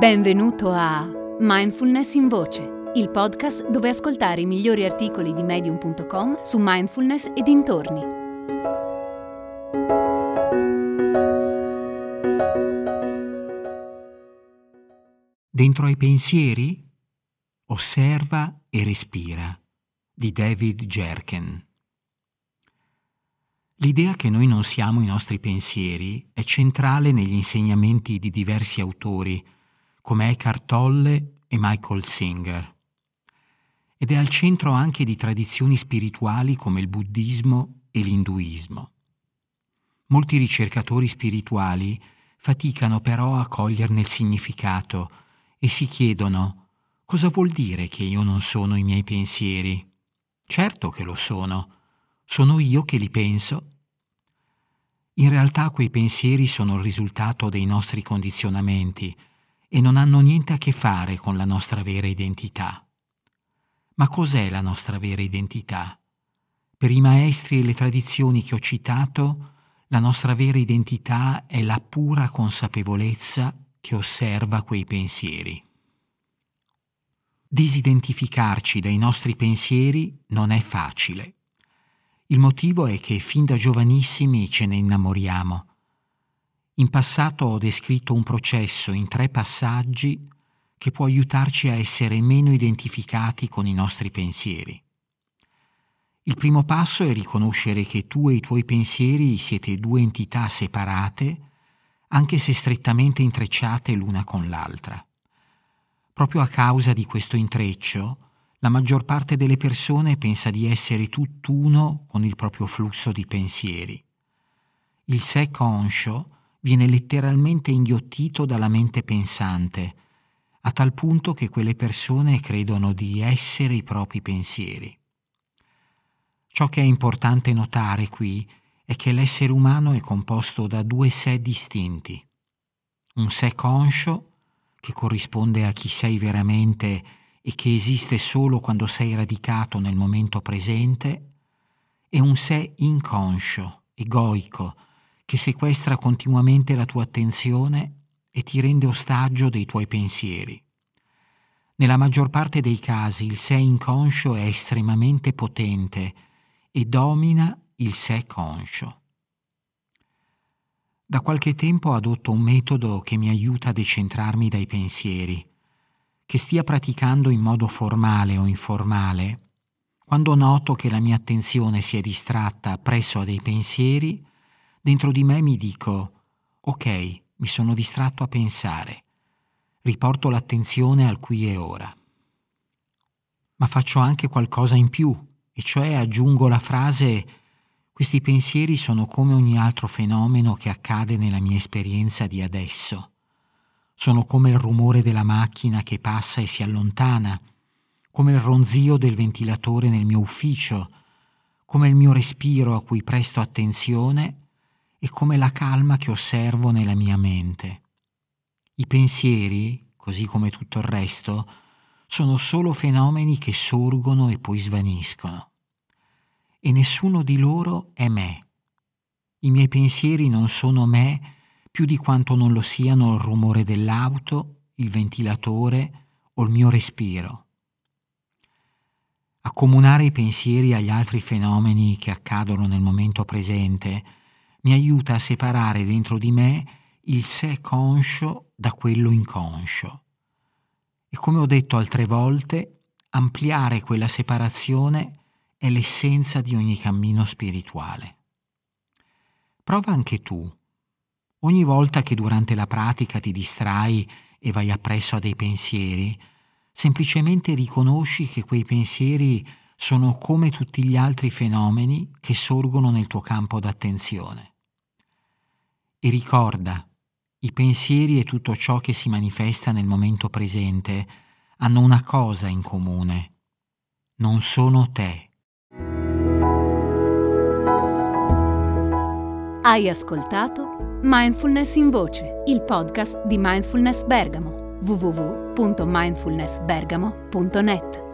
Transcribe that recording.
Benvenuto a Mindfulness in Voce, il podcast dove ascoltare i migliori articoli di medium.com su mindfulness e dintorni. Dentro ai pensieri? Osserva e respira di David Jerken. L'idea che noi non siamo i nostri pensieri è centrale negli insegnamenti di diversi autori come Eckhart Tolle e Michael Singer. Ed è al centro anche di tradizioni spirituali come il buddismo e l'induismo. Molti ricercatori spirituali faticano però a coglierne il significato e si chiedono cosa vuol dire che io non sono i miei pensieri. Certo che lo sono, sono io che li penso. In realtà quei pensieri sono il risultato dei nostri condizionamenti, e non hanno niente a che fare con la nostra vera identità. Ma cos'è la nostra vera identità? Per i maestri e le tradizioni che ho citato, la nostra vera identità è la pura consapevolezza che osserva quei pensieri. Disidentificarci dai nostri pensieri non è facile. Il motivo è che fin da giovanissimi ce ne innamoriamo in passato ho descritto un processo in tre passaggi che può aiutarci a essere meno identificati con i nostri pensieri. Il primo passo è riconoscere che tu e i tuoi pensieri siete due entità separate, anche se strettamente intrecciate l'una con l'altra. Proprio a causa di questo intreccio, la maggior parte delle persone pensa di essere tutt'uno con il proprio flusso di pensieri. Il sé conscio viene letteralmente inghiottito dalla mente pensante, a tal punto che quelle persone credono di essere i propri pensieri. Ciò che è importante notare qui è che l'essere umano è composto da due sé distinti. Un sé conscio, che corrisponde a chi sei veramente e che esiste solo quando sei radicato nel momento presente, e un sé inconscio, egoico, che sequestra continuamente la tua attenzione e ti rende ostaggio dei tuoi pensieri. Nella maggior parte dei casi il sé inconscio è estremamente potente e domina il sé conscio. Da qualche tempo adotto un metodo che mi aiuta a decentrarmi dai pensieri. Che stia praticando in modo formale o informale, quando noto che la mia attenzione si è distratta presso a dei pensieri, dentro di me mi dico, ok, mi sono distratto a pensare, riporto l'attenzione al qui e ora. Ma faccio anche qualcosa in più, e cioè aggiungo la frase questi pensieri sono come ogni altro fenomeno che accade nella mia esperienza di adesso. Sono come il rumore della macchina che passa e si allontana, come il ronzio del ventilatore nel mio ufficio, come il mio respiro a cui presto attenzione e come la calma che osservo nella mia mente. I pensieri, così come tutto il resto, sono solo fenomeni che sorgono e poi svaniscono. E nessuno di loro è me. I miei pensieri non sono me più di quanto non lo siano il rumore dell'auto, il ventilatore o il mio respiro. Accomunare i pensieri agli altri fenomeni che accadono nel momento presente mi aiuta a separare dentro di me il sé conscio da quello inconscio. E come ho detto altre volte, ampliare quella separazione è l'essenza di ogni cammino spirituale. Prova anche tu. Ogni volta che durante la pratica ti distrai e vai appresso a dei pensieri, semplicemente riconosci che quei pensieri sono come tutti gli altri fenomeni che sorgono nel tuo campo d'attenzione. E ricorda, i pensieri e tutto ciò che si manifesta nel momento presente hanno una cosa in comune. Non sono te. Hai ascoltato Mindfulness in Voce, il podcast di Mindfulness Bergamo, www.mindfulnessbergamo.net.